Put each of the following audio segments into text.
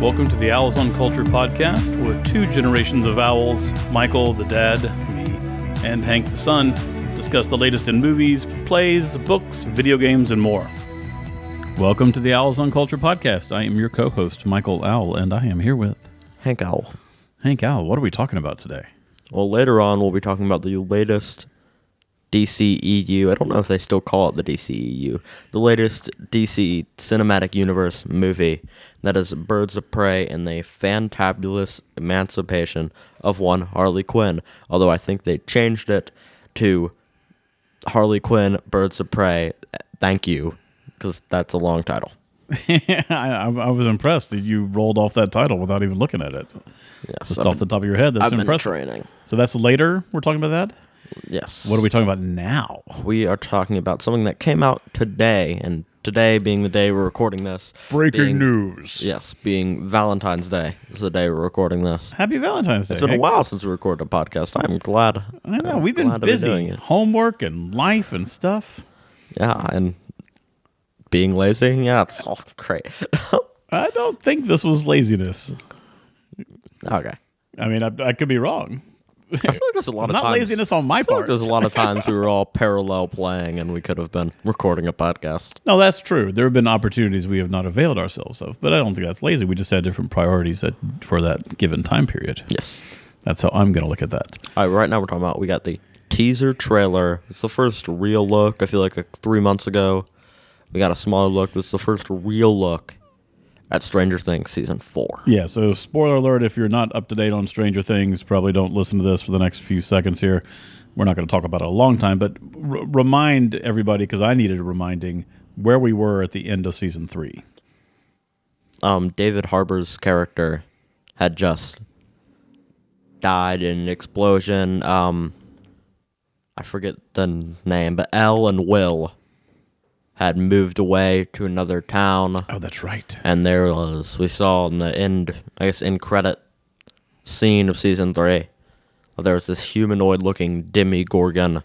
Welcome to the Owls on Culture podcast. We're two generations of owls Michael, the dad, me, and Hank, the son, discuss the latest in movies, plays, books, video games, and more. Welcome to the Owls on Culture podcast. I am your co host, Michael Owl, and I am here with Hank Owl. Hank Owl. What are we talking about today? Well, later on, we'll be talking about the latest DCEU. I don't know if they still call it the DCEU. The latest DC Cinematic Universe movie that is Birds of Prey and the fantabulous emancipation of one Harley Quinn. Although I think they changed it to Harley Quinn, Birds of Prey. Thank you, because that's a long title. I, I, was impressed that you rolled off that title without even looking at it. Yes, Just I've off the top of your head. That's I've been impressive. training. So that's later. We're talking about that. Yes. What are we talking about now? we are talking about something that came out today, and today being the day we're recording this. being- news. Yes, being Valentine's Day is the day we're recording this. Happy Valentine's Day. It's been a while since we recorded a podcast. I'm glad. I know I'm we've been glad to be doing busy, it. homework and life and stuff. Yeah, and being lazy. Yeah, it's all great. I don't think this was laziness. okay. I mean, I, I could be wrong. I feel like there's a lot of Not times. laziness on my I feel like part. there's a lot of times we were all parallel playing, and we could have been recording a podcast. no, that's true. There have been opportunities we have not availed ourselves of, but I don't think that's lazy. We just had different priorities at, for that given time period. Yes. That's how I'm going to look at that. All right, right now we're talking about we got the teaser trailer. It's the first real look. I feel like three months ago we got a smaller look. It's the first real look at Stranger Things season four. Yeah, so spoiler alert if you're not up to date on Stranger Things, probably don't listen to this for the next few seconds here. We're not going to talk about it a long time, but r- remind everybody, because I needed a reminding, where we were at the end of season three. Um, David Harbour's character had just died in an explosion. Um, I forget the name, but El and Will had moved away to another town. Oh, that's right. and there was we saw in the end i guess in credit scene of season three there was this humanoid looking demogorgon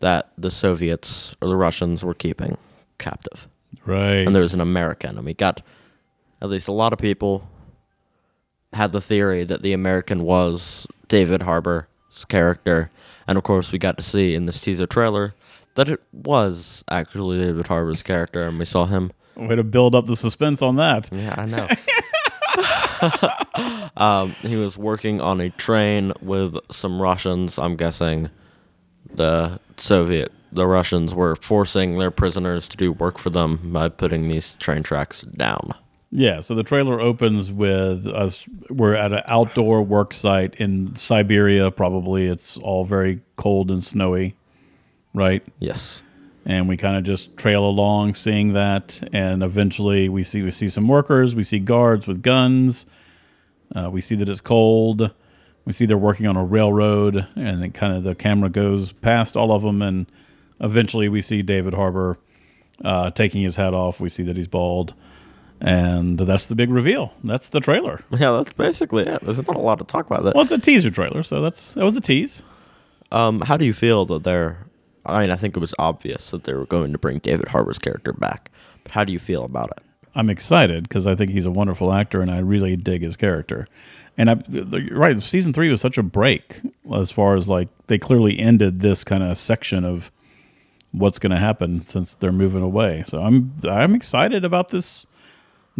that the soviets or the russians were keeping captive Right. and there was an american and we got at least a lot of people had the theory that the american was david harbour's character and of course we got to see in this teaser trailer that it was actually david harbour's character and we saw him Way to build up the suspense on that. yeah, I know. um, he was working on a train with some Russians. I'm guessing the Soviet, the Russians were forcing their prisoners to do work for them by putting these train tracks down. Yeah, so the trailer opens with us. We're at an outdoor work site in Siberia, probably. It's all very cold and snowy, right? Yes. and we kind of just trail along seeing that and eventually we see we see some workers we see guards with guns uh, we see that it's cold we see they're working on a railroad and then kind of the camera goes past all of them and eventually we see david harbour uh, taking his hat off we see that he's bald and that's the big reveal that's the trailer Yeah, that's basically it. There's not a lot to talk about that. well it's a teaser trailer so that's that was a tease Um, how do you feel that they're? I mean, I think it was obvious that they were going to bring David Harbour's character back. But how do you feel about it? I'm excited because I think he's a wonderful actor and I really dig his character. And I, you're right, season three was such a break as far as like they clearly ended this kind of section of what's going to happen since they're moving away. So I'm I'm excited about this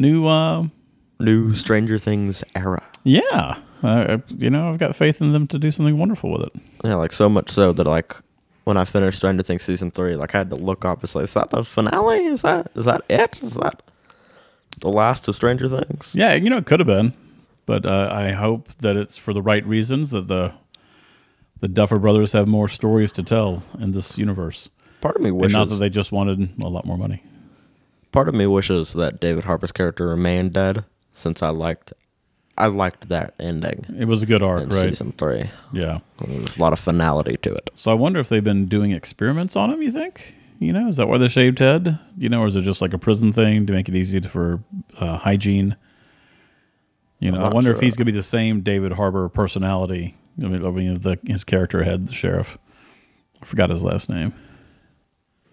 new. Uh, New Stranger Things era. yeah, uh, you know I've got faith in them to do something wonderful with it. Yeah, like so much so that like when I finished Stranger Things season three, like I had to look up. It's like, is that the finale? Is that is that it? Is that the last of Stranger Things? Yeah, you know it could have been, but uh, I hope that it's for the right reasons. That the the Duffer Brothers have more stories to tell in this universe. Part of me And wishes. not that they just wanted a lot more money. Part of me wishes that David Harbour's character remained dead, since I liked, I liked that ending It was a good arc, in right? season three. Yeah. There was a lot of finality to it. So I wonder if they've been doing experiments on him. You think? You know, is that why they shaved head? You know, or is it just like a prison thing to make it easy to, for uh, hygiene? You know, I wonder if he's going to be the same David Harbour personality. I mean, I mean the, his character had the sheriff. I forgot his last name.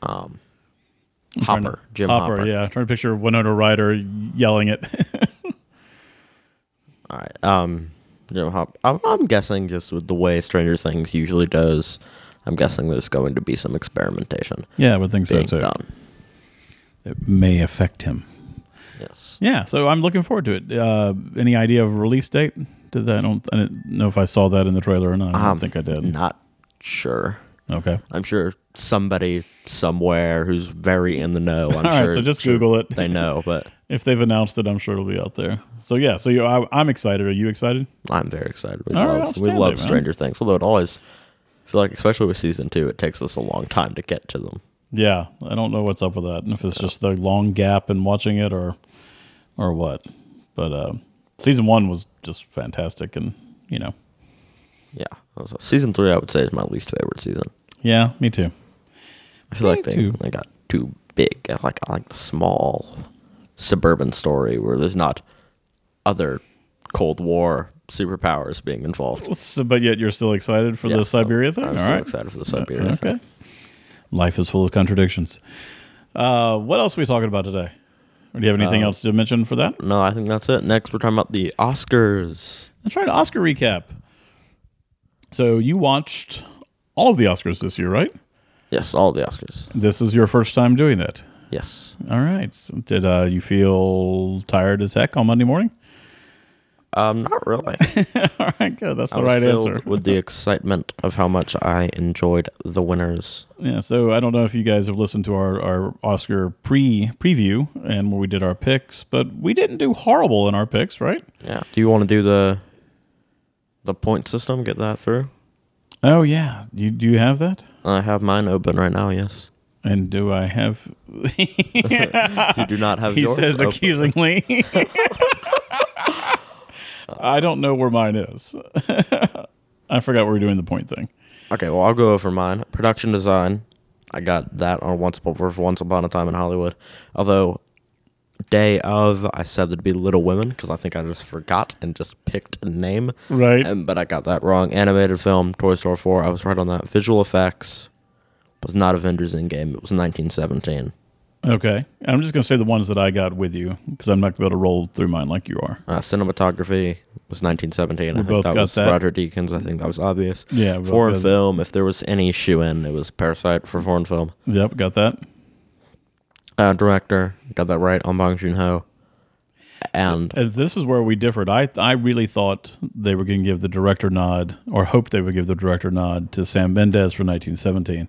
Um, trying to- Hopper, Jim Hopper. Yeah, trying to picture Winona Ryder yelling it. All right. Um, know, how- I'm, I'm guessing just with the way Stranger Things usually does, I'm guessing there's going to be some experimentation Yeah, I would think so too. done. It may affect him. Yes. Yeah, so I'm looking forward to it. Uh, any idea of release date? Did that? I don't. I didn't know if I saw that in the trailer or not. I don't Um, think I did. Not sure. Okay. I'm sure somebody somewhere who's very in the know. I'm All right, sure. so just sure Google it. They know, but If they've announced it, I'm sure it'll be out there. So yeah, so you, I, I'm excited. Are you excited? I'm very excited. We All right, love, we love. Stranger Things. Although it always I feel like, especially with season two, it takes us a long time to get to them. Yeah, I don't know what's up with that, and if it's just the long gap in watching it, or or what. But uh, season one was just fantastic, and you know, Yeah. So season three, I would say, is my least favorite season. yeah, me too. I feel like they, too. they got too big. I like I like the small suburban story where there's not other Cold War superpowers being involved. So, but yet you're still excited for the Yes, I'm- Siberia thing. I'm All still right, excited for the Siberia Uh, thing. Okay. Life is full of contradictions. Uh, what else are we talking about today? Or do you have anything Uh, else to mention for that? No, I think that's it. Next, we're talking about the Oscars. That's right, Oscar recap. So you watched all of the Oscars this year, right? Yes, all the Oscars. This is your first time doing that. Yes. All right. So did uh, you feel tired as heck on Monday morning? Um, not really. all right, good. That's the right answer. with the excitement of how much I enjoyed the winners. Yeah, so I don't know if you guys have listened to our, our Oscar pre preview and where we did our picks, but we didn't do horrible in our picks, right? Yeah. Do you want to do the the point system? Get that through. Oh yeah, you do you have that? I have mine open right now. Yes. And do I have? You do not have he yours. says open. accusingly. I don't know where mine is. I forgot we were doing the point thing. Okay, well, I'll go over mine. Production design. I got that on Once Upon, for Once Upon a Time in Hollywood. Although, day of, I said it'd be Little Women because I think I just forgot and just picked a name. Right. Um, but I got that wrong. Animated film, Toy Story 4. I was right on that. Visual effects was not Avengers Endgame. It was 1917. Okay. I'm just going to say the ones that I got with you because I'm not going to be able to roll through mine like you are. Uh, cinematography was 1917. I think both that got was that. Roger Deakins. I think that was obvious. Yeah. we Foreign film, if there was any shoe in, it was Parasite for foreign film. Yep, got that. Uh, director, got that right on Bong Joon Ho. And Uh, This is where we differed. I I really thought they were going to give the director nod, or hoped they would give the director nod to Sam Mendes for 1917,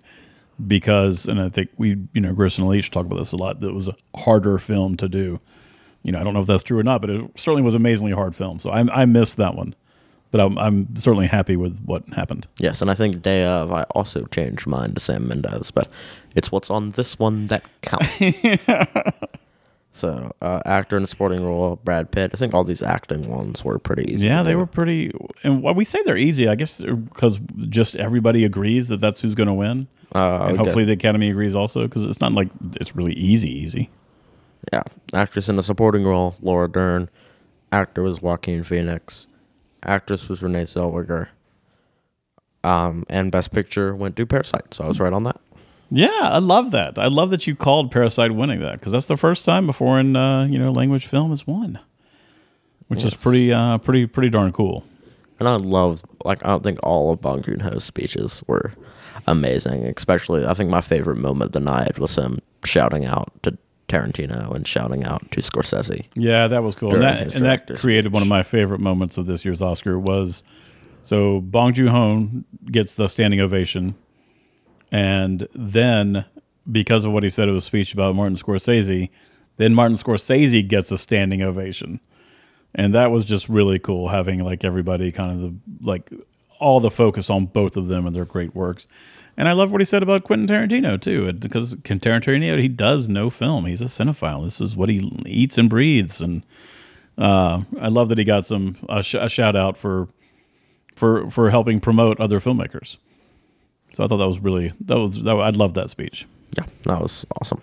because, and I think we, you know, Grissom and Leach talk about this a lot. That it was a harder film to do. You know, I don't know if that's true or not, but it certainly was an amazingly hard film. So I I missed that one, but I'm I'm certainly happy with what happened. yes, and I think day of, I also changed mine to Sam Mendes, but it's what's on this one that counts. so, uh, actor in a supporting role, Brad Pitt. I think all these acting ones were pretty easy. Yeah, they were pretty. And why we say they're easy, I guess, because just everybody agrees that that's who's going to win. Uh, and hopefully the academy agrees also because it's not like it's really easy easy Yeah, actress in a supporting role, Laura Dern. Actor was Joaquin Phoenix. Actress was Renee Zellweger. Um, and Best Picture went to Parasite, so I was right on that. yeah i love that i love that you called parasite winning that because that's the first time a foreign uh, you know language film has won which is pretty uh pretty pretty darn cool And I love like, I don't think all of Bong Joon Ho's speeches were amazing. Especially, I think my favorite moment of the night was him shouting out to Tarantino and shouting out to Scorsese. yeah that was cool. And that, and that created one of my favorite moments of this year's oscar was so bong joon-ho gets the standing ovation and then because of what he said in his speech about martin scorsese then martin scorsese gets a standing ovation. And that was just really cool having like everybody kind of the like all the focus on both of them and their great works and i love what he said about quentin tarantino too because quentin tarantino he does no film he's a cinephile this is what he eats and breathes and uh, i love that he got some a, sh- a shout out for for for helping promote other filmmakers so i thought that was really that was that, i loved that speech Yeah, that was awesome.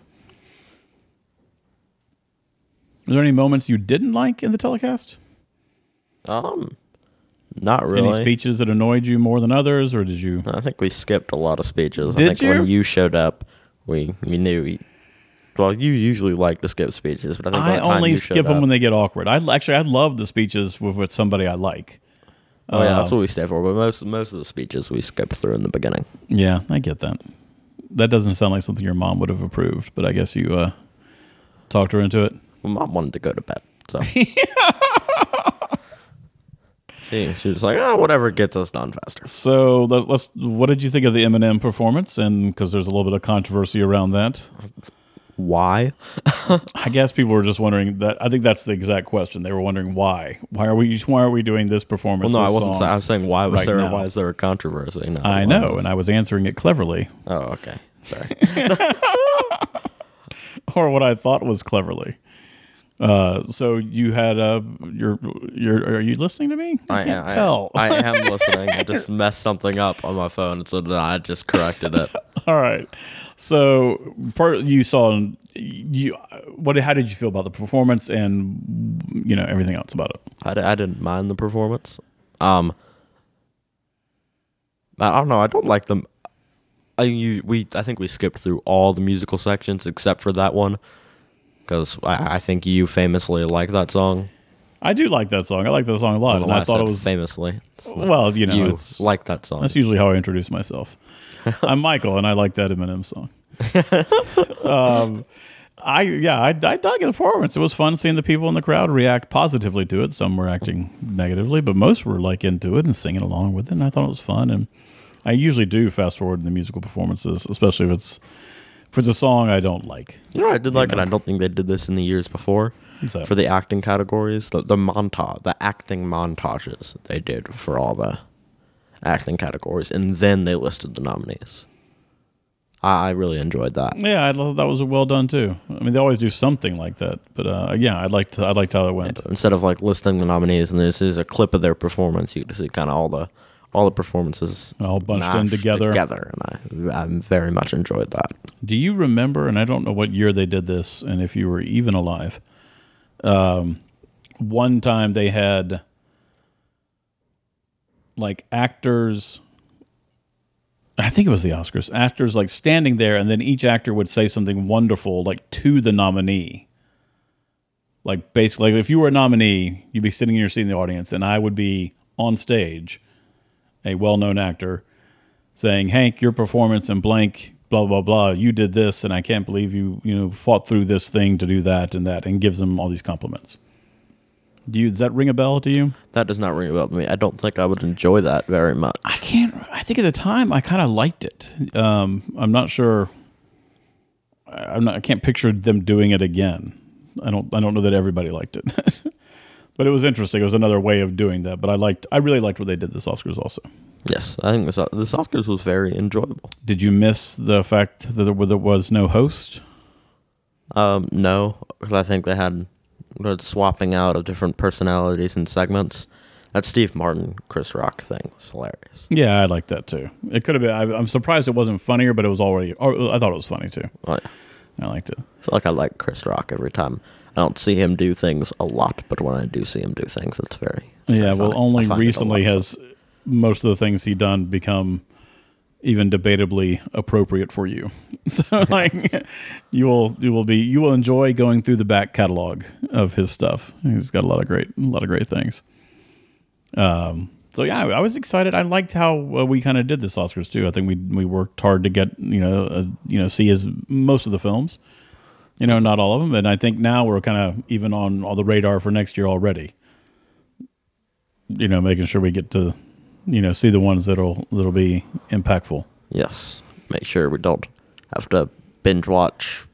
Are there any moments you didn't like in the telecast? Um, not really. Any speeches that annoyed you more than others, or did you? I think we skipped a lot of speeches. Did I think you? when you showed up, we we knew we, Well, you usually like to skip speeches, but I think I only skip them up- when they get awkward. I actually I love the speeches with, with somebody I like. Oh yeah, that's Uh, what we stay for. But most most of the speeches we skip through in the beginning. Yeah, I get that. That doesn't sound like something your mom would have approved, but I guess you uh, talked her into it. Well, mom wanted to go to bed, so she, she was like, "Oh, whatever gets us done faster." So let- let's. What did you think of the Eminem performance? And because there's a little bit of controversy around that, Why? I guess people were just wondering that. I think that's the exact question. They were wondering why. Why are we? Why are we doing this performance? Well, no, I wasn't. Saying, I was saying why was right there? now. Why is there a controversy? No, I know, was- and I was answering it cleverly, oh, okay. Sorry. or what I thought was cleverly. Uh, so you had uh, your your. Are you listening to me? I can't I, tell. I, I am listening. I just messed something up on my phone, so I just corrected it. All right. So part you saw you what how did you feel about the performance and you know everything else about it? I, I didn't mind the performance. Um, I don't know. I don't like them. I you we I think we skipped through all the musical sections except for that one because I, I think you famously like that song. I do like that song. I like that song a lot, and I thought it was famously. Well, you know, you it's like that song. that's usually how I introduce myself. I'm Michael, and I like that Eminem song. um, I yeah, I, I dug the performance. It was fun seeing the people in the crowd react positively to it. Some were acting negatively, but most were like into it and singing along with it. And I thought it was fun. And I usually do fast forward in the musical performances, especially if it's if the song I don't like. You know, what I did like, know. and I don't think they did this in the years before. That? For the acting categories, the, the montage, the acting montages they did for all the acting categories, and then they listed the nominees. I, I really enjoyed that. Yeah, I thought that was well done too. I mean, they always do something like that, but uh, yeah, I liked I liked how it went. Instead of like listing the nominees, and this is a clip of their performance, you to see kind of all the all the performances All bunched in together. Together, and I I very much enjoyed that. Do you remember? And I don't know what year they did this, and if you were even alive. Um, one time they had like actors. I think it was the Oscars. Actors like standing there, and then each actor would say something wonderful, like to the nominee. Like basically, like if you were a nominee, you'd be sitting in your seat in the audience, and I would be on stage, a well-known actor, saying, "Hank, your performance and blank, blah blah blah, you did this, and I can't believe you, you know, fought through this thing to do that and that," and gives them all these compliments. Do you does that ring a bell to you? That does not ring a bell to me. I don't think I would enjoy that very much. I can't. I think at the time I kind of liked it. Um, I'm not sure. I'm not. I can't picture them doing it again. I don't. I don't know that everybody liked it, but it was interesting. It was another way of doing that. But I liked. I really liked what they did this Oscars. Also, Yes, I think this this Oscars was very enjoyable. did you miss the fact that there, there was no host? Um, no, because I think they had swapping out of different personalities and segments. That Steve Martin, Chris Rock thing was hilarious. Yeah, I liked that too. It could have been. I, I'm surprised it wasn't funnier, but it was already. Or I thought it was funny too. I I liked it. I feel like I like Chris Rock every time. I don't see him do things a lot, but when I do see him do things, it's very, Yeah, well, only I find it a recently has most of the things he done become even debatably appropriate for you. So like you will you will be you will enjoy going through the back catalog of his stuff. He's got a lot of great a lot of great things. Um so yeah, I, I was excited. I liked how uh, we kind of did this Oscars too. I think we we worked hard to get you know uh, you know see his most of the films, you know not all of them, and I think now we're kind of even on all the radar for next year already you know, making sure we get to, you know, see the ones that'll that'll be impactful. Yes, make sure we don't have to binge watch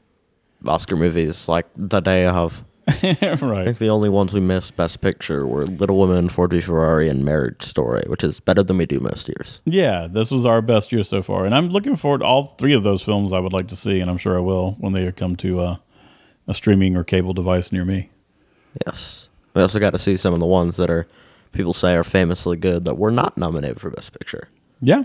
Oscar movies like the day of. I think the only ones we missed Best Picture were Little Women, Ford v Ferrari, and Marriage Story, which is better than we do most years. Yeah, this was our best year so far, and I'm looking forward to all three of those films. I would like to see, and I'm sure I will when they come to uh, a streaming or cable device near me. Yes. We also got to see some of the ones that are people say are famously good that were not nominated for Best Picture. Yeah,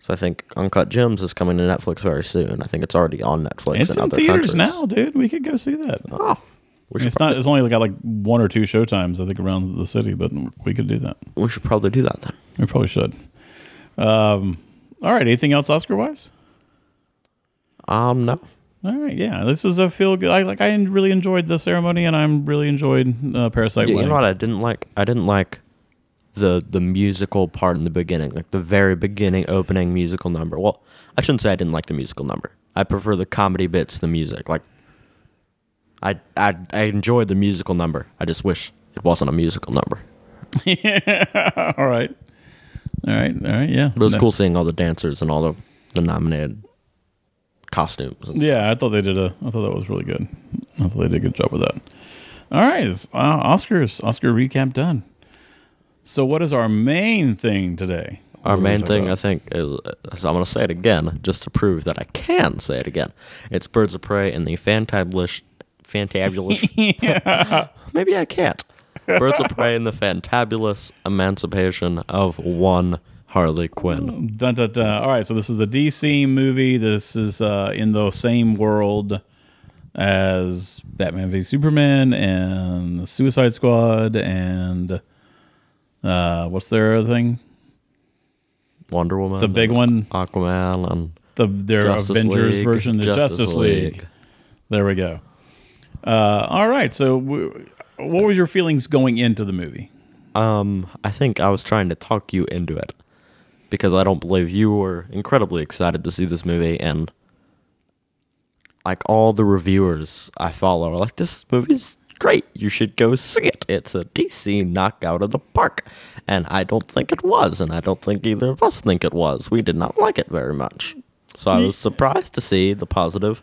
So I think Uncut Gems is coming to Netflix very soon. I think it's already on Netflix it's in in other theaters countries. now, dude. We could go see that. Oh, It's not. It's only got like one or two showtimes, I think, around the city, but we could do that. we should probably do that then. We probably should. Um, all right. Anything else Oscar wise? Um, no. All right, yeah, this was a feel good. I like. I really enjoyed the ceremony, and I'm really enjoyed uh, Parasite. You, you know what I didn't like? I didn't like the the musical part in the beginning, like the very beginning opening musical number. Well, I shouldn't say I didn't like the musical number. I prefer the comedy bits the music. Like, I I I enjoyed the musical number. I just wish it wasn't a musical number. yeah. all right. All right. All right. Yeah. But it was No- cool seeing all the dancers and all the the nominated costumes. Yeah, I thought they did a. I thought that was really good. I thought they did a good job with that. All right, uh, Oscars Oscar recap done. So, what is our main thing today? Our What main thing, I think, is is I'm going to say it again, just to prove that I can say it again. It's Birds of Prey and the fantabulous. Maybe I can't. Birds of Prey and the fantabulous emancipation of one Harley Quinn. Dun, dun, dun. All right, so this is the DC movie. This is uh, in the same world as Batman v Superman and Suicide Squad and uh, what's their other thing? Wonder Woman, The big one, Aquaman, and the their Justice Avengers League, version, the Justice, League. There we go. Uh, all right. So, w- what were your feelings going into the movie? Um, I think I was trying to talk you into it because I don't believe you were incredibly excited to see this movie, and like all the reviewers I follow are like, "This movie's great. You should go see it. It's a DC knockout of the park," and I don't think it was, and I don't think either of us think it was. We did not like it very much, so I was surprised to see the positive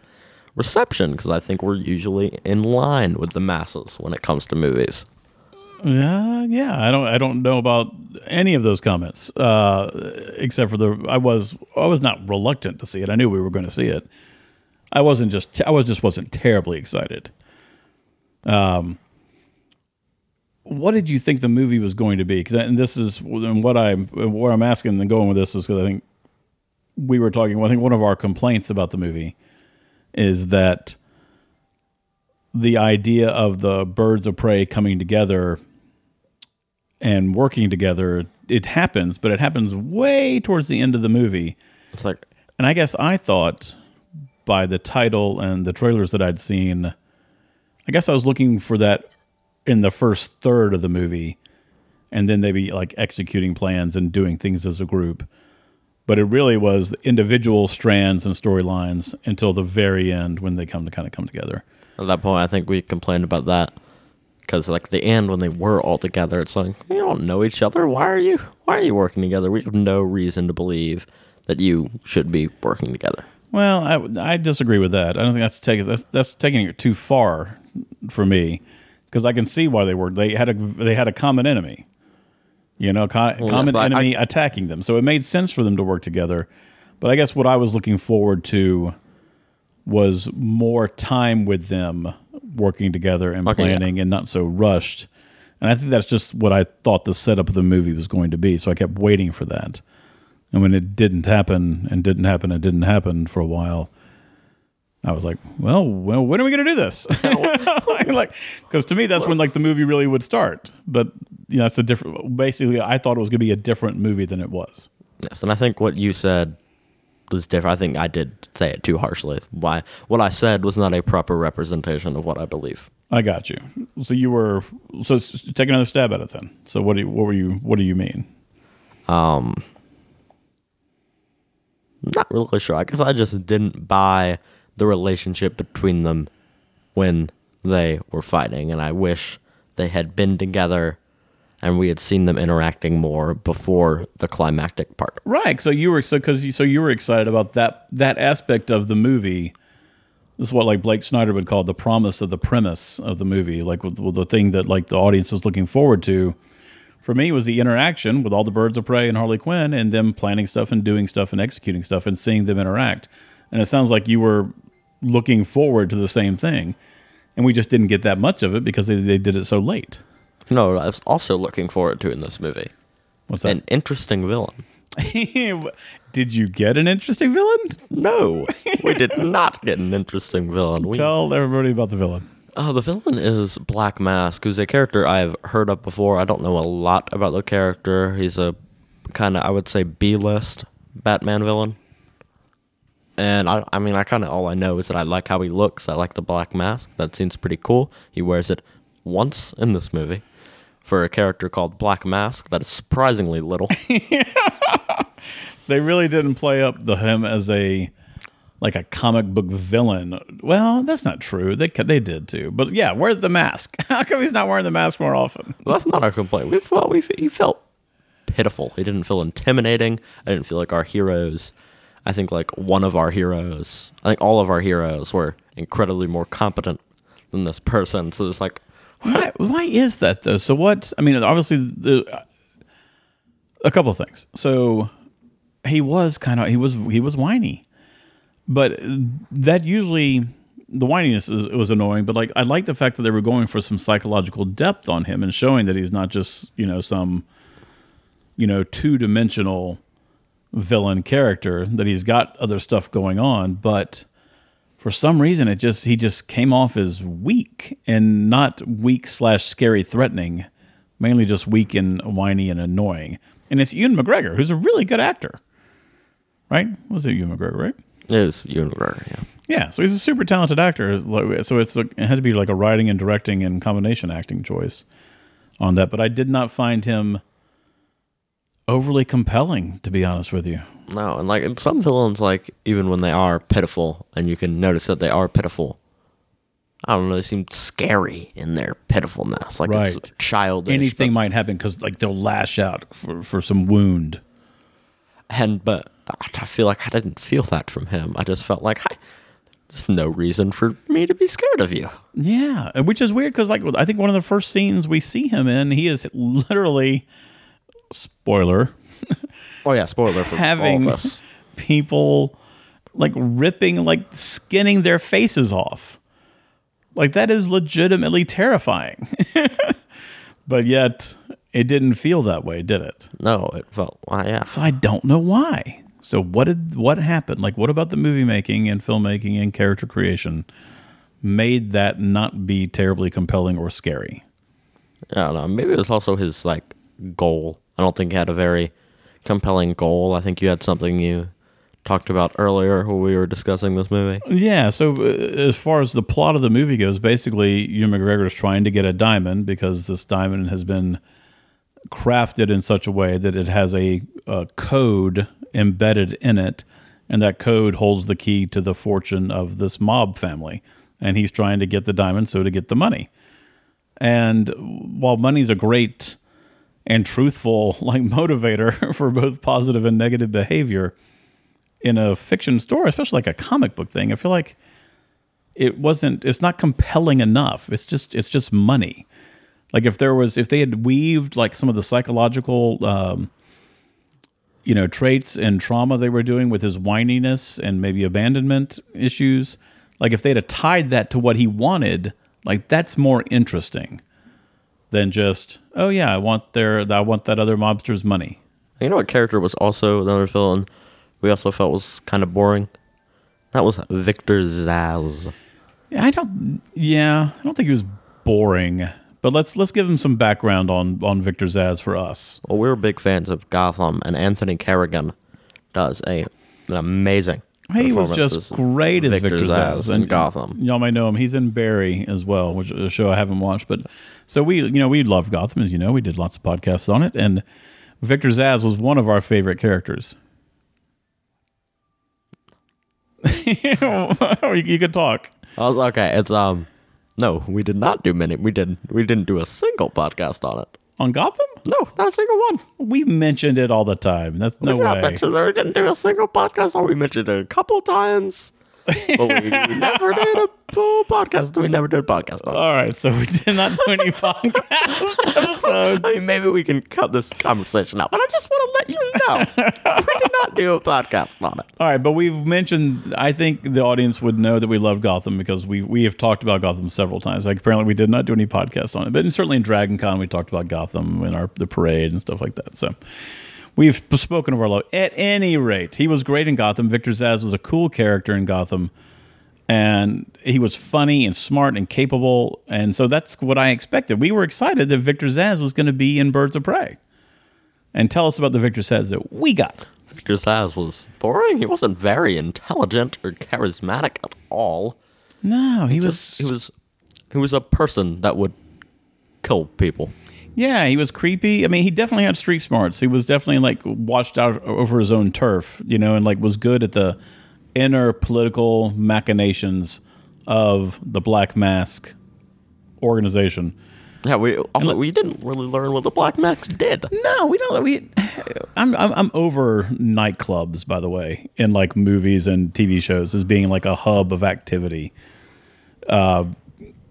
reception because I think we're usually in line with the masses when it comes to movies. Yeah, yeah. I don't. I don't know about any of those comments, uh, except for the. I was. I was not reluctant to see it. I knew we were going to see it. I wasn't just. I was just wasn't terribly excited. Um. What did you think the movie was going to be? Because and this is and what I'm what I'm asking and going with this is because I think we were talking. I think one of our complaints about the movie is that the idea of the birds of prey coming together and working together it happens but it happens way towards the end of the movie. It's like and i guess i thought by the title and the trailers that i'd seen i guess i was looking for that in the first third of the movie and then they'd be like executing plans and doing things as a group but it really was individual strands and storylines until the very end when they come to kind of come together At that point, I think we complained about that because, like, the end when they were all together, it's like you don't know each other. Why are you? Why are you working together? We have no reason to believe that you should be working together. Well, I, I disagree with that. I don't think that's taking that's that's taking it too far for me because I can see why they were. They had a they had a common enemy, you know, co- Well, common why I- enemy attacking them. So it made sense for them to work together. But I guess what I was looking forward to was more time with them working together and Okay, yeah. planning and not so rushed. And I think that's just what I thought the setup of the movie was going to be. So I kept waiting for that. And when it didn't happen and didn't happen and didn't happen for a while, I was like, well, well when are we going to do this? like, because to me, that's when like the movie really would start. But you know, it's a different. Basically, I thought it was going to be a different movie than it was. Yes, and I think what you said was different. I think I did say it too harshly. Why? What I said was not a proper representation of what I believe. I got you. So you were so take another stab at it then. So what do you, what were you what do you mean? Um, not really sure. I guess I just didn't buy the relationship between them when they were fighting, and I wish they had been together and we had seen them interacting more before the climactic part. Right. So you were so because you, so you were excited about that that aspect of the movie. This is what like Blake Snyder would call the promise of the premise of the movie, like the thing that like the audience is looking forward to. For me, was the interaction with all the birds of prey and Harley Quinn, and them planning stuff and doing stuff and executing stuff and seeing them interact. And it sounds like you were looking forward to the same thing, and we just didn't get that much of it because they, they did it so late. No, I was also looking forward to in this movie What's that? an interesting villain. did you get an interesting villain? No, we did not get an interesting villain. We, Tell everybody about the villain. Oh, the villain is Black Mask, who's a character I've heard of before. I don't know a lot about the character. He's a kind of, I would say, B list Batman villain. And I, I mean, I kind of all I know is that I like how he looks. I like the black mask. That seems pretty cool. He wears it once in this movie for a character called Black Mask. That is surprisingly little. They really didn't play up the him as a like a comic book villain. Well, that's not true. They they did too. But yeah, where's the mask? How come he's not wearing the mask more often? Well, that's not our complaint. We thought we he felt pitiful. He didn't feel intimidating. I didn't feel like our heroes. I think like one of our heroes. I think all of our heroes were incredibly more competent than this person. So it's like Why, why is that though? So what? I mean, obviously the a couple of things. So he was kind of he was he was whiny, but that usually the whininess is, was annoying. But like I like the fact that they were going for some psychological depth on him and showing that he's not just you know some you know two dimensional villain character that he's got other stuff going on, but for some reason it just he just came off as weak and not weak slash scary threatening mainly just weak and whiny and annoying. And it's Ewan McGregor who's a really good actor. Right? Was it Ewan McGregor right? It was Ewan McGregor, yeah. yeah so he's a super talented actor. So it's like, it had to be like a writing and directing and combination acting choice on that but I did not find him overly compelling to be honest with you No, and like and some villains, like even when they are pitiful, and you can notice that they are pitiful. I don't know. They seem scary in their pitifulness, like Right. it's childish. anything but- might happen because like they'll lash out for, for some wound and but I feel like I didn't feel that from him. I just felt like, hi, there's no reason for me to be scared of you. Yeah, which is weird because like I think one of the first scenes we see him in, he is literally spoiler Oh yeah, spoiler for having all of us. people like ripping like skinning their faces off. Like that is legitimately terrifying. but yet it didn't feel that way, did it? No, it felt why yeah. So I don't know why. So what did what happened? Like what about the movie making and filmmaking and character creation made that not be terribly compelling or scary? I don't know. Maybe it was also his like goal. I don't think had a very compelling goal. I think you had something you talked about earlier when we were discussing this movie. Yeah. So uh, as far as the plot of the movie goes, basically, Ewan McGregor is trying to get a diamond because this diamond has been crafted in such a way that it has a, a code embedded in it, and that code holds the key to the fortune of this mob family. And he's trying to get the diamond so to get the money. And while money's a great and truthful like motivator for both positive and negative behavior in a fiction story, especially like a comic book thing, I feel like it wasn't it's not compelling enough. It's just it's just money. Like if there was if they had weaved like some of the psychological um you know traits and trauma they were doing with his whininess and maybe abandonment issues, like if they'd have tied that to what he wanted, like that's more interesting than just oh yeah, I want their I want that other mobster's money. You know what character was also another villain we also felt was kind of boring? That was Victor Zsasz. Yeah, I don't. Yeah, I don't think he was boring. But let's let's give him some background on on Victor Zsasz for us. Well, we were big fans of Gotham, and Anthony Carrigan does a an amazing. He was just great as Victor, Zsasz, in Gotham. Y'all may know him. He's in Barry as well, which is a show I haven't watched. But so we, you know, we love Gotham, as you know. We did lots of podcasts on it, and Victor Zsasz was one of our favorite characters. you, you could talk. I was okay. It's um, no, we did not do many. We didn't. we didn't do a single podcast on it. On Gotham? No, not a single one. We mentioned it all the time. That's no we not way. mention- we didn't do a single podcast. on it. We mentioned it a couple times, but we, we never did a full podcast. We never did a podcast on. All right, so we did not do any podcast episodes. I mean, maybe we can cut this conversation out, but I just want to let you know we did not do a podcast on it. All right, but we've mentioned. I think the audience would know that we love Gotham because we we have talked about Gotham several times. Like apparently we did not do any podcasts on it, but certainly in Dragon Con we talked about Gotham in our the parade and stuff like that. So we've spoken of our love. At any rate, he was great in Gotham. Victor Zsasz was a cool character in Gotham, and he was funny and smart and capable. And so that's what I expected. We were excited that Victor Zsasz was going to be in Birds of Prey. and tell us about the Victor Zsasz that we got. Victor Zsasz was boring. He wasn't very intelligent or charismatic at all. No, he Just, was. he was he was a person that would kill people. Yeah, he was creepy. I mean, he definitely had street smarts. He was definitely like watched out over his own turf, you know, and like was good at the inner political machinations of the Black Mask organization. Yeah, we also we didn't really learn what the Black Mask did. No, we don't. We, I'm, I'm I'm over nightclubs, by the way, in like movies and TV shows as being like a hub of activity. Uh,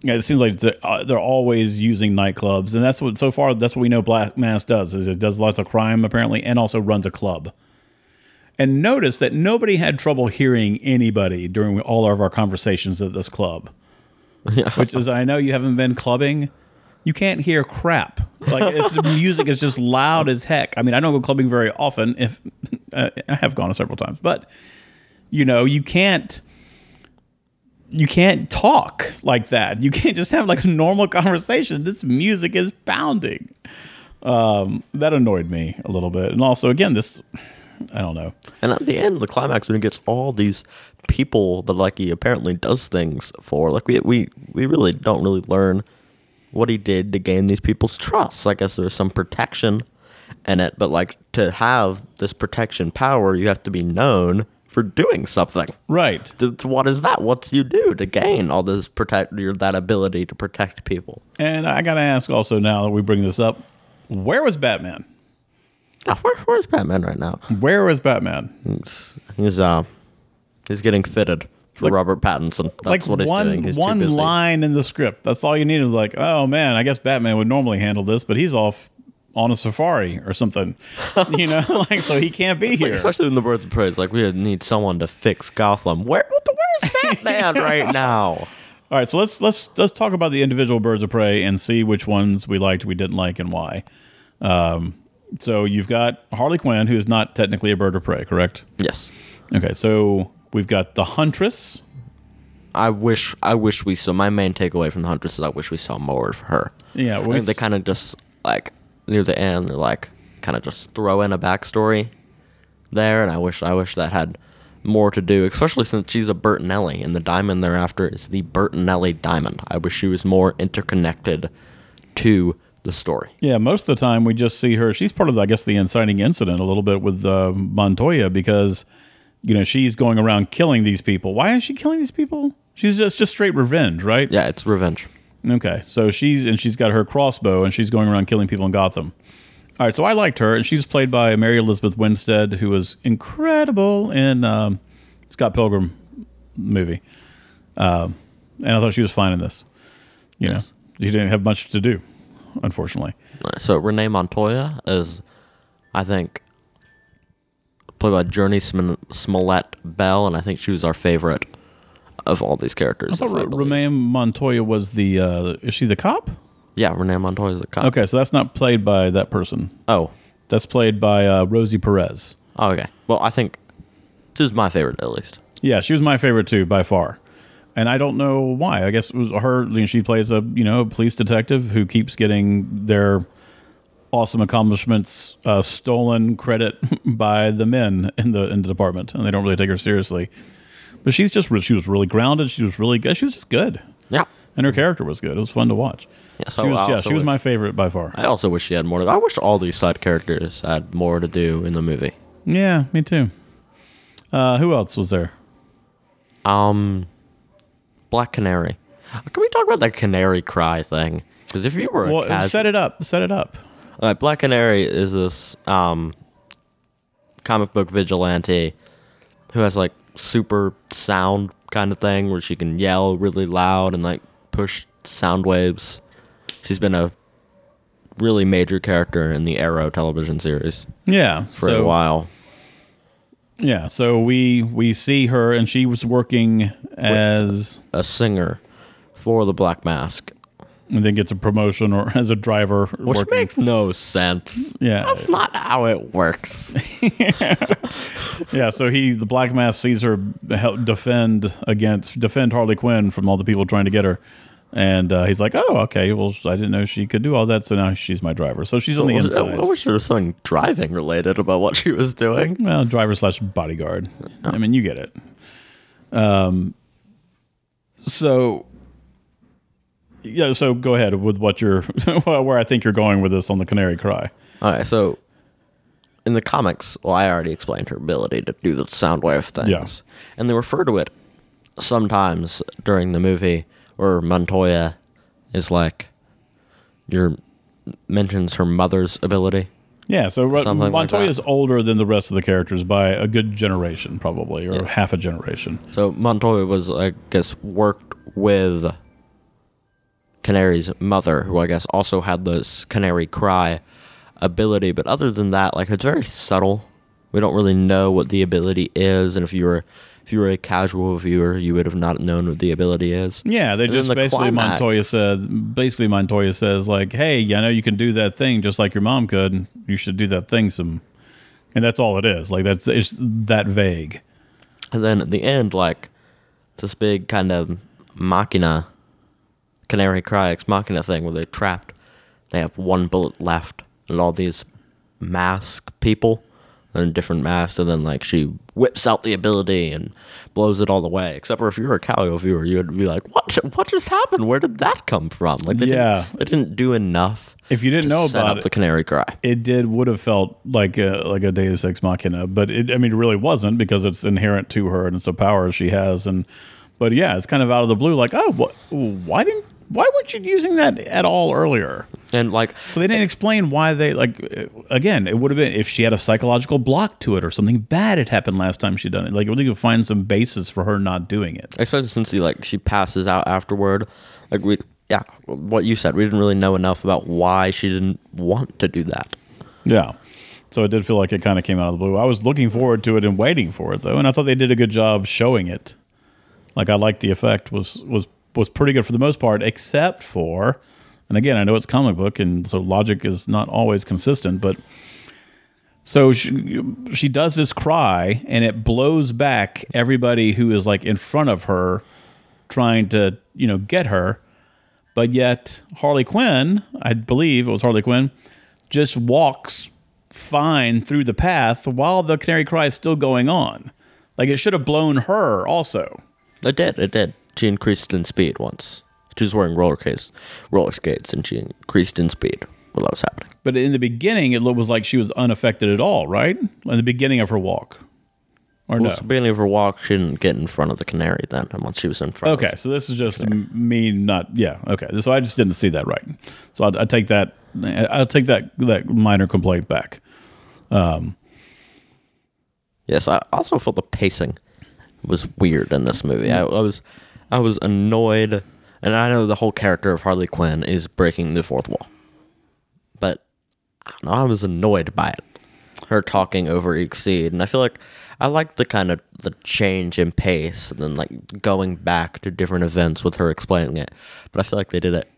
yeah, it seems like they're, uh, always using nightclubs, and that's what so far that's what we know Black Mask does is it does lots of crime apparently, and also runs a club. And notice that nobody had trouble hearing anybody during all of our conversations at this club, which is I know you haven't been clubbing. You can't hear crap. Like it's, the music is just loud as heck. I mean, I don't go clubbing very often. If uh, I have gone several times, but you know, you can't you can't talk like that. You can't just have like a normal conversation. This music is pounding. Um, that annoyed me a little bit. And also, again, this I don't know. And at the end, the climax when he gets all these people that like he apparently does things for, like we we we really don't really learn what he did to gain these people's trust. I guess there's some protection in it, but like to have this protection power, you have to be known for doing something. Right. Th- What is that? What do you do to gain all this protect your that ability to protect people? And I got to ask also now that we bring this up, where was Batman? Now, where, where's Batman right now? Where was Batman? He's, he's uh he's getting fitted for Like- Robert Pattinson. That's like what he's one doing. He's one line in the script. That's all you need. Is like, oh man, I guess Batman would normally handle this, but he's off on a safari or something. you know, like so he can't be here. Especially in the Birds of Prey, like we need someone to fix Gotham. Where what the where's Batman right now? All right, so let's let's let's talk about the individual birds of prey and see which ones we liked, we didn't like, and why. Um, so you've got Harley Quinn, who is not technically a bird of prey, correct? Yes. Okay, so we've got the Huntress. I wish I wish we saw my main takeaway from the Huntress is I wish we saw more of her. Yeah, I think they kind of just like near the end they're like kind of just throw in a backstory there and I wish I wish that had more to do, especially since she's a Bertinelli and the diamond thereafter is the Bertinelli diamond. I wish she was more interconnected to the story. Yeah, most of the time we just see her. She's part of, I guess, the inciting incident a little bit with uh, Montoya because, you know, she's going around killing these people. Why is she killing these people? She's just just straight revenge, right? Yeah, it's revenge. Okay, so she's and she's got her crossbow and she's going around killing people in Gotham. All right, so I liked her, and she's played by Mary Elizabeth Winstead, who was incredible in um, Scott Pilgrim movie, um, and I thought she was fine in this. You Yes. know, she didn't have much to do, unfortunately. So Renee Montoya is, I think, played by Jurnee Smollett Bell, and I think she was our favorite of all these characters. I thought Renee Montoya was the. Uh, is she the cop? Yeah, Renee Montoya is the cop. Okay, so that's not played by that person. Oh, That's played by uh, Rosie Perez. oh, okay. Well, I think this is my favorite at least. Yeah, she was my favorite too by far, and I don't know why. I guess it was her. You know, she plays a you know police detective who keeps getting their awesome accomplishments uh, stolen credit by the men in the in the department, and they don't really take her seriously. But she's just she was really grounded. She was really good. She was just good, Yeah. and her character was good. It was fun to watch. Yeah, so she was yeah, she was wish- my favorite by far. I also wish she had more. To, I wish all these side characters had more to do in the movie. Yeah, me too. Uh, who else was there? Um, Black Canary. Can we talk about that canary cry thing? Because if you were a Well, casual, set it up. Set it up. All right, Black Canary is this um, comic book vigilante who has like super sound kind of thing where she can yell really loud and like push sound waves. She's been a really major character in the Arrow television series Yeah, for so, a while. Yeah, so we we see her, and she was working as, A singer for the Black Mask, and then gets a promotion or as a driver. which working. makes no sense. Yeah. that's not how it works. yeah. So he, the Black Mask, sees her help defend against defend Harley Quinn from all the people trying to get her. And uh, he's like, "Oh, okay. Well, I didn't know she could do all that, so now she's my driver. So she's on the inside. I wish there was something driving related about what she was doing. Well, driver slash bodyguard. I mean, you get it. Um. So. Yeah. So go ahead with what you're, where I think you're going with this on the Canary Cry. All right. so in the comics, well, I already explained her ability to do the sound wave things. Yeah. And they refer to it sometimes during the movie where Montoya is like, your mentions her mother's ability. Yeah. So like Montoya that. is older than the rest of the characters by a good generation, probably, or Yes. half a generation. So Montoya was, I guess, worked with Canary's mother, who I guess also had this Canary Cry ability. But other than that, like it's very subtle. We don't really know what the ability is, and if you were if you were a casual viewer, you would have not known what the ability is. Yeah, they And just the basically climax- Montoya said basically Montoya says like, "Hey, I know you can do that thing just like your mom could. You should do that thing some." And that's all it is. Like that's it's that vague. And then at the end, like it's this big kind of machina, Canary Cry ex machina thing where they're trapped. They have one bullet left, and all these mask people and different masks, and then like she whips out the ability and blows it all the way. Except for if you're a Calio viewer, you would be like, "What? What just happened? Where did that come from?" Like, they Yeah. didn't, they didn't do enough. If you didn't know about it, the Canary Cry. it did would have felt like a like a Deus Ex Machina, but it, I mean, it really wasn't because it's inherent to her and it's a power she has. And but yeah, it's kind of out of the blue. Like, oh, what? Why didn't? Why weren't you using that at all earlier? And like, So they didn't explain why they like. Again, it would have been if she had a psychological block to it or something bad had happened last time she'd done it. Like, we could find some basis for her not doing it. especially since he like she passes out afterward like we yeah what you said we didn't really know enough about why she didn't want to do that Yeah. So it did feel like it kind of came out of the blue. I was looking forward to it and waiting for it though, and I thought they did a good job showing it. Like I liked the effect was was was pretty good for the most part, except for, and again I know it's comic book, and so logic is not always consistent, but. So she, she does this cry, and it blows back everybody who is like in front of her, trying to you know get her. But yet Harley Quinn, I believe it was Harley Quinn, just walks fine through the path while the canary cry is still going on. Like it should have blown her also. it did it did she increased in speed once she was wearing roller skates roller skates and she increased in speed while that was happening But in the beginning, it was like she was unaffected at all, right? In the beginning of her walk, or well, no? the beginning of her walk she didn't get in front of the canary then and once she was in front Okay, so this is just m me not. Yeah, okay. So I just didn't see that right. So I, I take that. I'll take that that minor complaint back. Um, Yes, I also felt the pacing was weird in this movie. I, I was I was annoyed, and I know the whole character of Harley Quinn is breaking the fourth wall, but I don't know. I was annoyed by it. Her talking over exceed, and I feel like I like the kind of the change in pace, and then like going back to different events with her explaining it. But I feel like they did it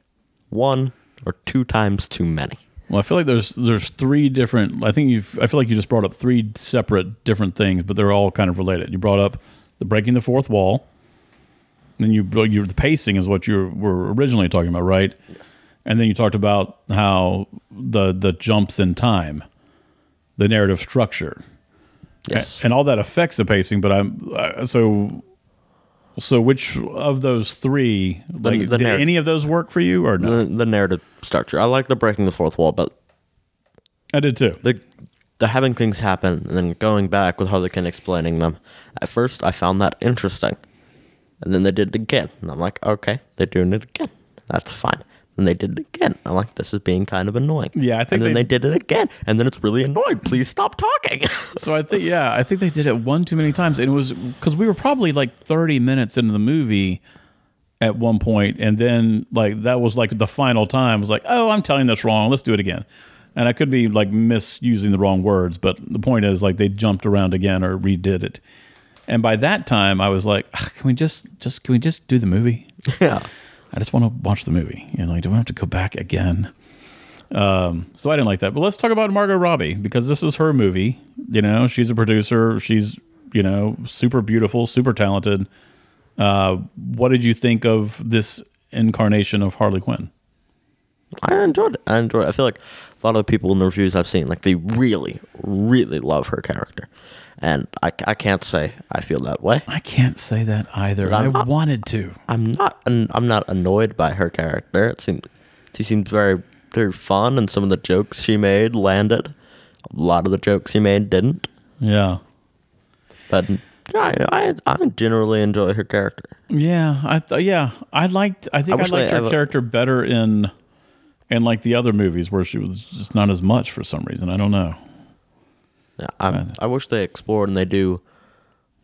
one or two times too many. Well, I feel like there's there's three different. I think you. have I feel like you just brought up three separate different things, but they're all kind of related. You brought up the breaking the fourth wall. Then you you the pacing is what you were originally talking about, right? Yes. And then you talked about how the the jumps in time, the narrative structure, Yes. and all that affects the pacing. But I'm uh, so. So, which of those three, like, the did narr- any of those work for you or no? The, the narrative structure. I like the breaking the fourth wall, but I did too. the the having things happen and then going back with Harley Quinn explaining them. At first, I found that interesting, and then they did it again, and I'm like, okay, they're doing it again. That's fine. And they did it again. I'm like, this is being kind of annoying. Yeah, I think And then they- they, did it again, and then it's really annoying. Please stop talking. So I think yeah, I think they did it one too many times, and it was because we were probably like thirty minutes into the movie at one point, and then like that was like the final time. It was like, oh, I'm telling this wrong. Let's do it again. And I could be like misusing the wrong words, but the point is like they jumped around again or redid it. And by that time, I was like, "Ah, can we just just can we just do the movie? yeah. I just want to watch the movie. You know, I don't have to go back again. Um, so I didn't like that. But let's talk about Margot Robbie because this is her movie. You know, she's a producer. She's you know super beautiful, super talented. Uh, what did you think of this incarnation of Harley Quinn. I enjoyed it. I enjoyed it. I feel like a lot of the people in the reviews I've seen, like they really, really love her character. And I, I can't say I feel that way. I can't say that either. I not- wanted to. I'm not I'm not annoyed by her character. It seems she seems very very fun and some of the jokes she made landed. A lot of the jokes she made didn't. Yeah. But yeah, I I, I generally enjoy her character. Yeah, I th- yeah, I liked. I think I, they liked her have a- character better in, in like the other movies where she was just not as much for some reason. I don't know. Yeah, I, I wish they explored and they do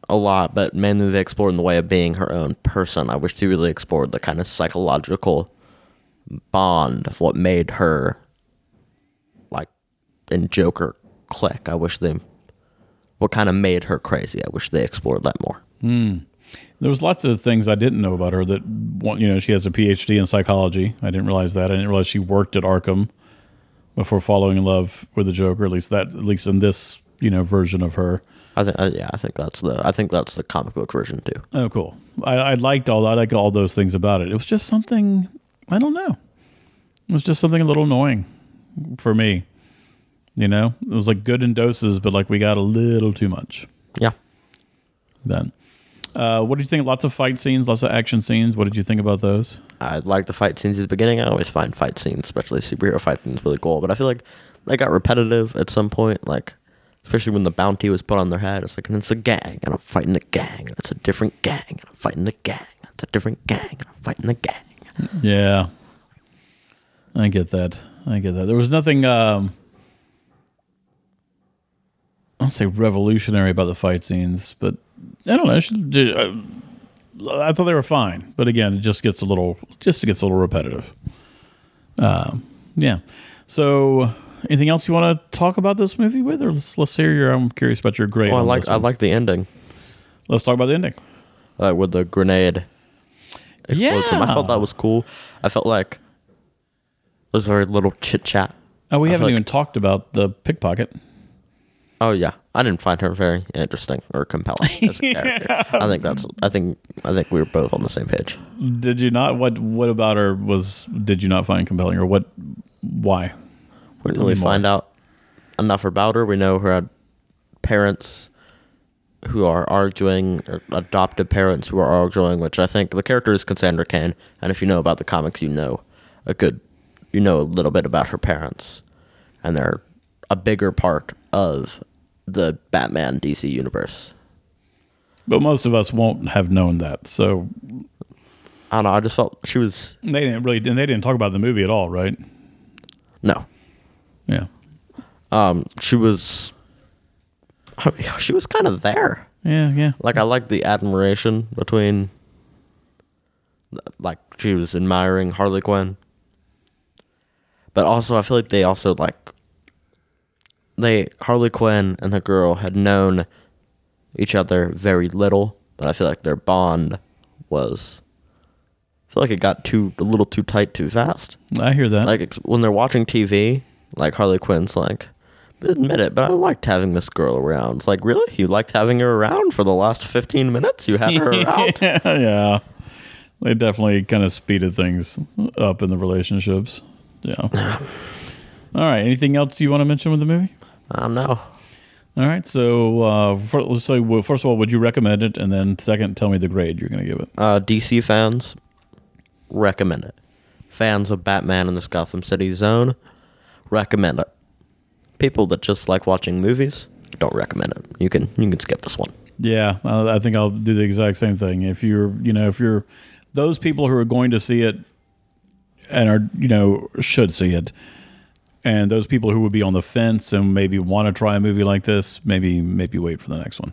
a lot, but mainly they explored in the way of being her own person. I wish they really explored the kind of psychological bond of what made her like in Joker click. I wish they what kind of made her crazy. I wish they explored that more. Hmm. There was lots of things I didn't know about her. That you know, she has a PhD in psychology. I didn't realize that. I didn't realize she worked at Arkham before falling in love with the Joker. At least that, at least in this you know version of her. I think uh, yeah, I think that's the I think that's the comic book version too. Oh, cool. I, I liked all I liked all those things about it. It was just something I don't know. It was just something a little annoying for me. You know, it was like good in doses, but like we got a little too much. Yeah. Then, uh, what did you think? Lots of fight scenes, lots of action scenes. What did you think about those? I like the fight scenes at the beginning. I always find fight scenes, especially superhero fight scenes, really cool. But I feel like they got repetitive at some point, like especially when the bounty was put on their head. It's like, and it's a gang, and I'm fighting the gang, it's a different gang, and I'm fighting the gang. It's a different gang, and I'm fighting the gang. Yeah, I get that. I get that. There was nothing. Um, I don't say revolutionary about the fight scenes, but I don't know. She- uh, I thought they were fine, but again, it just gets a little, just gets a little repetitive. Um, yeah. So, anything else you want to talk about this movie with, or let's, let's hear your? I'm curious about your grade. Well, I on like this I one. like the ending Let's talk about the ending. uh, with the grenade. explodes him. I felt Yeah. that was cool. I felt like there was very little chit chat. Oh, we haven't like- even talked about the pickpocket. Oh yeah, I didn't find her very interesting or compelling as a character. I think that's. I think. I think we were both on the same page. Did you not? What What about her was? Did you not find compelling, or what? Why? Until we didn't Tell me really more. find out enough about her. We know her had parents who are arguing, or adopted parents who are arguing, which I think the character is Cassandra Cain. And if you know about the comics, you know a good, you know a little bit about her parents, and they're a bigger part of the Batman DC universe. But most of us won't have known that, so I don't know. I just felt she was they didn't really, and they didn't talk about the movie at all, right? no. Yeah, Um, she was. I mean, she was kind of there. yeah, yeah. Like I like the admiration between like she was admiring Harley Quinn. But also I feel like they also like they Harley Quinn and the girl had known each other very little, but I feel like their bond was I feel like it got too a little too tight too fast. I hear that. Like when they're watching TV, like Harley Quinn's like, admit it, but I liked having this girl around. Like, really? You liked having her around for the last 15 minutes? You had her around? yeah, yeah. They definitely kind of speeded things up in the relationships. Yeah. all right. Anything else you want to mention with the movie? I don't. All right. So, uh, for, let's say, well, first of all, would you recommend it? And then, second, tell me the grade you're going to give it. Uh, DC fans, recommend it. Fans of Batman in this Gotham City zone, recommend it. People that just like watching movies, don't recommend it. You can you can skip this one. Yeah, I think I'll do the exact same thing. If you're, you know, if you're those people who are going to see it and are, you know, should see it, and those people who would be on the fence and maybe want to try a movie like this, maybe maybe wait for the next one.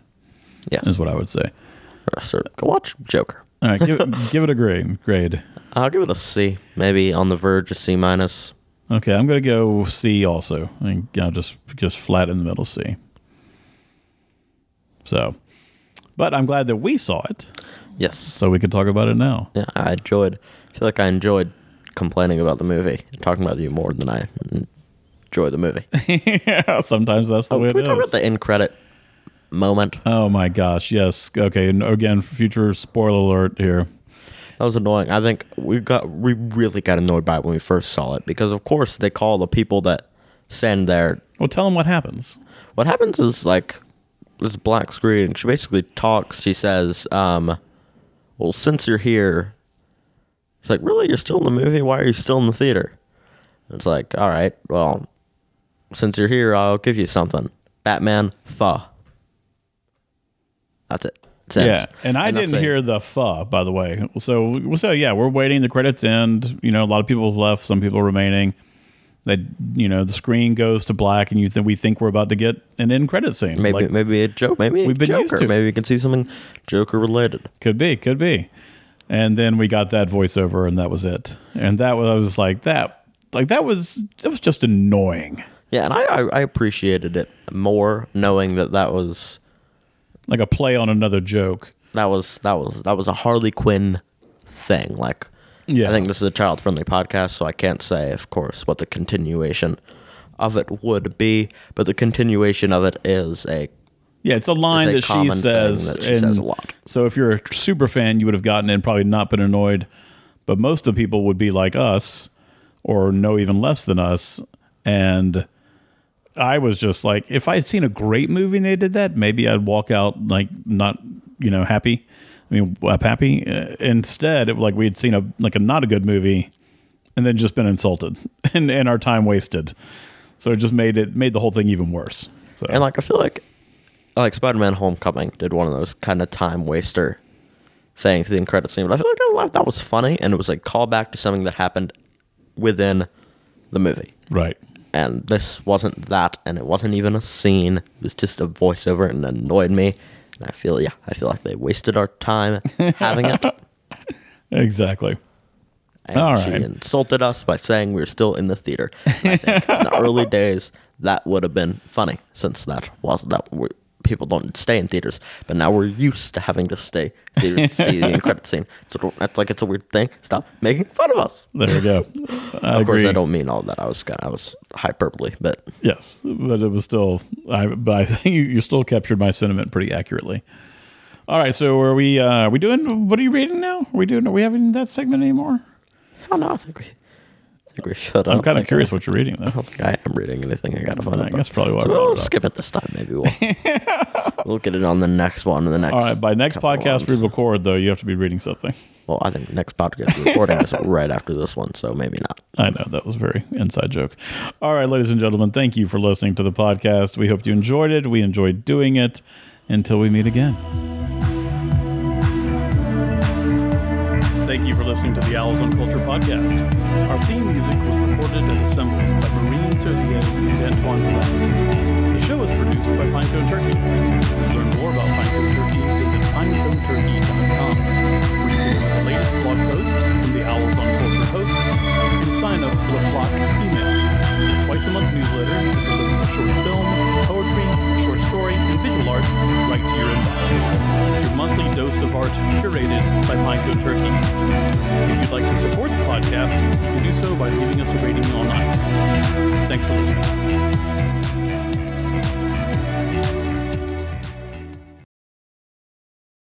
Yes. Is what I would say. Uh, sir, go watch Joker. All right, give give it a grade. Grade. I'll give it a C. Maybe on the verge of C minus. Okay, I'm gonna go C also. I mean, you know, just just flat in the middle C. So, but I'm glad that we saw it, Yes. so we could talk about it now. Yeah, I enjoyed. I feel like I enjoyed complaining about the movie and talking about you more than I enjoy the movie. yeah, sometimes that's the Oh, way can we it talk about the end credit moment? Oh my gosh, yes. Okay, and again, future spoiler alert here. That was annoying. I think we got we really got annoyed by it when we first saw it because of course they call the people that stand there. Well, tell them what happens. What happens is like this black screen. She basically talks. She says, um, "Well, since you're here." It's like, really? You're still in the movie? Why are you still in the theater? It's like, all right, well, since you're here, I'll give you something. Batman, pho. That's it. That's Yeah, and I that's didn't hear the "fuh" by the way. So, so yeah, we're waiting. The credits end. You know, a lot of people have left. Some people remaining. That you know, the screen goes to black, and you think we think we're about to get an end credit scene. Maybe Like, maybe a joke. Maybe We've been used to. Maybe we can see something Joker related. Could be, could be. And then we got that voiceover, and that was it. And that was I was like that, like that was that was just annoying, Yeah, and I, I I appreciated it more knowing that that was like a play on another joke. that was that was that was a Harley Quinn thing. Like, Yeah. I think this is a child friendly podcast, so I can't say, of course, what the continuation of it would be. But the continuation of it is a Yeah, it's a line a that she says. that she says a lot. So if you're a super fan, you would have gotten it and probably not been annoyed. But most of the people would be like us, or know even less than us. And I was just like, if I had seen a great movie and they did that, maybe I'd walk out like not, you know, happy. I mean, up happy. Uh, instead, it like we had seen a like a not a good movie, and then just been insulted and and our time wasted. So it just made it made the whole thing even worse. So and like I feel like like Spider Man Homecoming did one of those kind of time waster things, the credit scene. But I feel like I thought that was funny and it was a callback to something that happened within the movie. right. And this wasn't that and it wasn't even a scene. It was just a voiceover and annoyed me. And i feel yeah i feel like they wasted our time having it. Exactly. and All she insulted us by saying we were still in the theater. I think in the early days that would have been funny since that was that we, people don't stay in theaters but now we're used to having to stay in theaters to see the end credit scene so that's like it's a weird thing stop making fun of us There we go. I of course i don't mean all that i was kind i was hyperbole but Yes, but it was still. I but I think you, you still captured my sentiment pretty accurately. All right, so are we? Uh, are we doing? What are you reading now? Are we doing? Are we having that segment anymore? hell no i think we I think we should. I I'm don't kind of think curious I, what you're reading I though. don't think I am reading anything. I gotta find mm, I it. guess probably why So we'll it up. skip it this time. Maybe we'll we'll get it on the next one. The next. All right, by next couple podcast we ones. record though, you have to be reading something. Well, I think next podcast we're recording is right after this one, so maybe not. I know that was a very inside joke. All right, ladies and gentlemen, thank you for listening to the podcast. We hope you enjoyed it. We enjoyed doing it. Until we meet again. Thank you for listening to the Owls on Culture podcast. Our theme music was recorded and assembled by Marine Serzier and Antoine. The show is produced by Pinecone Turkey. To learn more about Pinecone Turkey, visit pineconeturkey.com, where you can read the latest blog posts from the Owls on Culture hosts and sign up for the Flock email, a twice a month newsletter that delivers a short film, monthly dose of art curated by Pinecone Turkey. If you'd like to support the podcast, you can do so by leaving us a rating on iTunes. Thanks for listening.